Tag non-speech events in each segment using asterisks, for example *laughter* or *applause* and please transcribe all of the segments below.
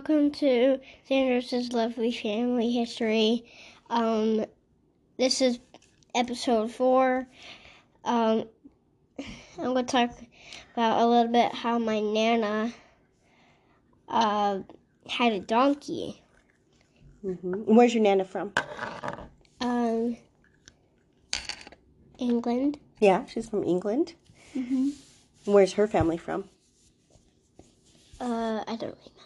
welcome to Sandra's Lovely Family History. Um, this is episode four. Um, I'm going to talk about a little bit how my nana uh, had a donkey. Mm-hmm. Where's your nana from? Um, England. Yeah, she's from England. Mm-hmm. Where's her family from? Uh, I don't remember.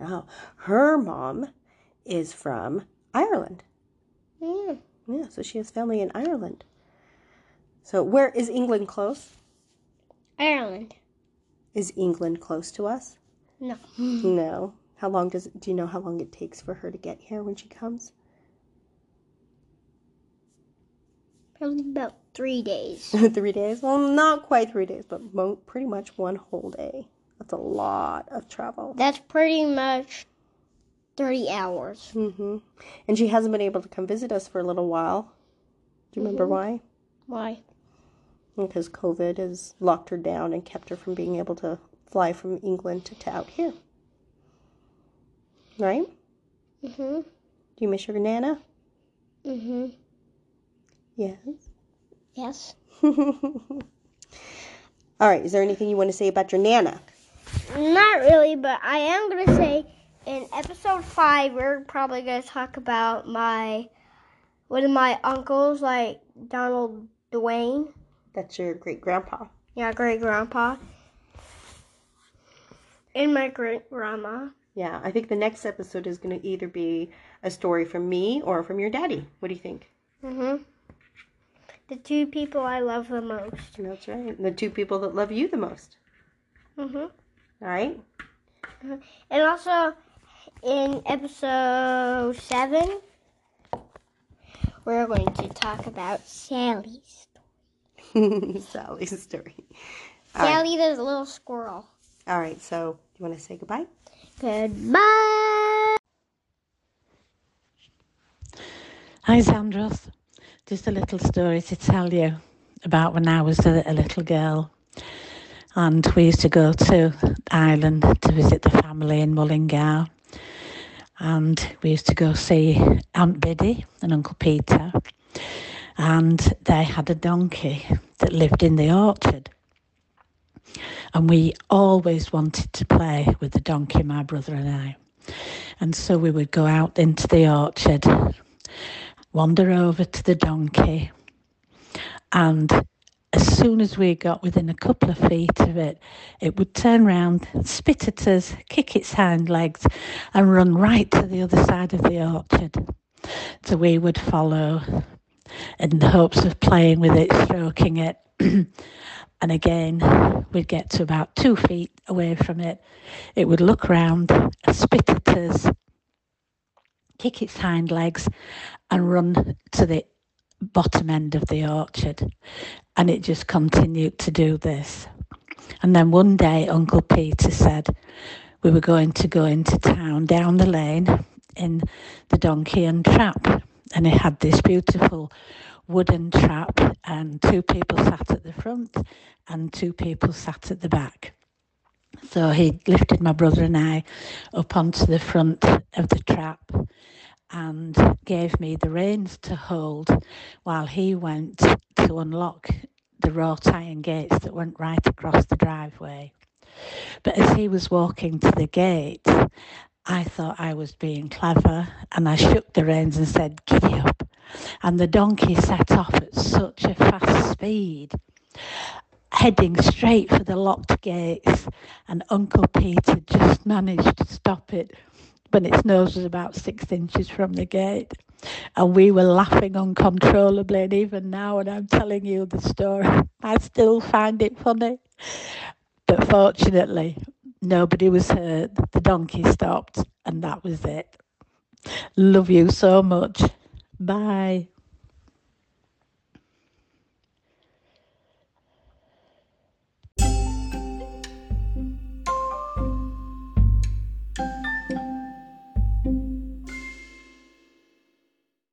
Oh, her mom is from Ireland. Yeah. Yeah, so she has family in Ireland. So where is England close? Ireland. Is England close to us? No. *laughs* No. How long does do you know how long it takes for her to get here when she comes? Probably about three days. *laughs* three days? Well, not quite three days, but mo- pretty much one whole day. That's a lot of travel. That's pretty much 30 hours. hmm And she hasn't been able to come visit us for a little while. Do you remember why? Why? Because COVID has locked her down and kept her from being able to fly from England to, to out here. Right? Mm-hmm. Do you miss your Nana? Mm-hmm. Yes. Yes. *laughs* All right. Is there anything you want to say about your Nana? Not really, but I am going to say in episode 5, we're probably going to talk about my, one of my uncles, like Donald Dwayne. That's your great grandpa. Yeah, great grandpa. And my great grandma. Yeah, I think the next episode is going to either be a story from me or from your daddy. What do you think? Mm-hmm. The two people I love the most. That's right. The two people that love you the most. Mm-hmm. All right. Uh-huh. And also, in episode 7, we're going to talk about Sally's. *laughs* Story. Sally's story. All right. Sally the little squirrel. All right. So, do you want to say goodbye? Goodbye. Hi, Sandros. Just a little story to tell you about when I was a, a little girl. And we used to go to Ireland to visit the family in Mullingar. And we used to go see Aunt Biddy and Uncle Peter. And they had a donkey that lived in the orchard. And we always wanted to play with the donkey, my brother and I. And so we would go out into the orchard wander over to the donkey, and as soon as we got within a couple of feet of it, it would turn round, spit at us, kick its hind legs, and run right to the other side of the orchard. So we would follow in the hopes of playing with it, stroking it. *clears throat* and again, we'd get to about two feet away from it. It would look round, spit at us, kick its hind legs, and run to the bottom end of the orchard. And it just continued to do this. And then one day, Uncle Peter said we were going to go into town down the lane in the donkey and trap. And it had this beautiful wooden trap, and two people sat at the front and two people sat at the back. So he lifted my brother and I up onto the front of the trap and gave me the reins to hold while he went to unlock the wrought iron gates that went right across the driveway. But as he was walking to the gate, I thought I was being clever and I shook the reins and said, Giddy up. And the donkey set off at such a fast speed, heading straight for the locked gates. And Uncle Peter just managed to stop it when its nose was about six inches from the gate. And we were laughing uncontrollably. And even now, when I'm telling you the story, *laughs* I still find it funny. But fortunately, nobody was hurt. The donkey stopped, and that was it. Love you so much. Bye.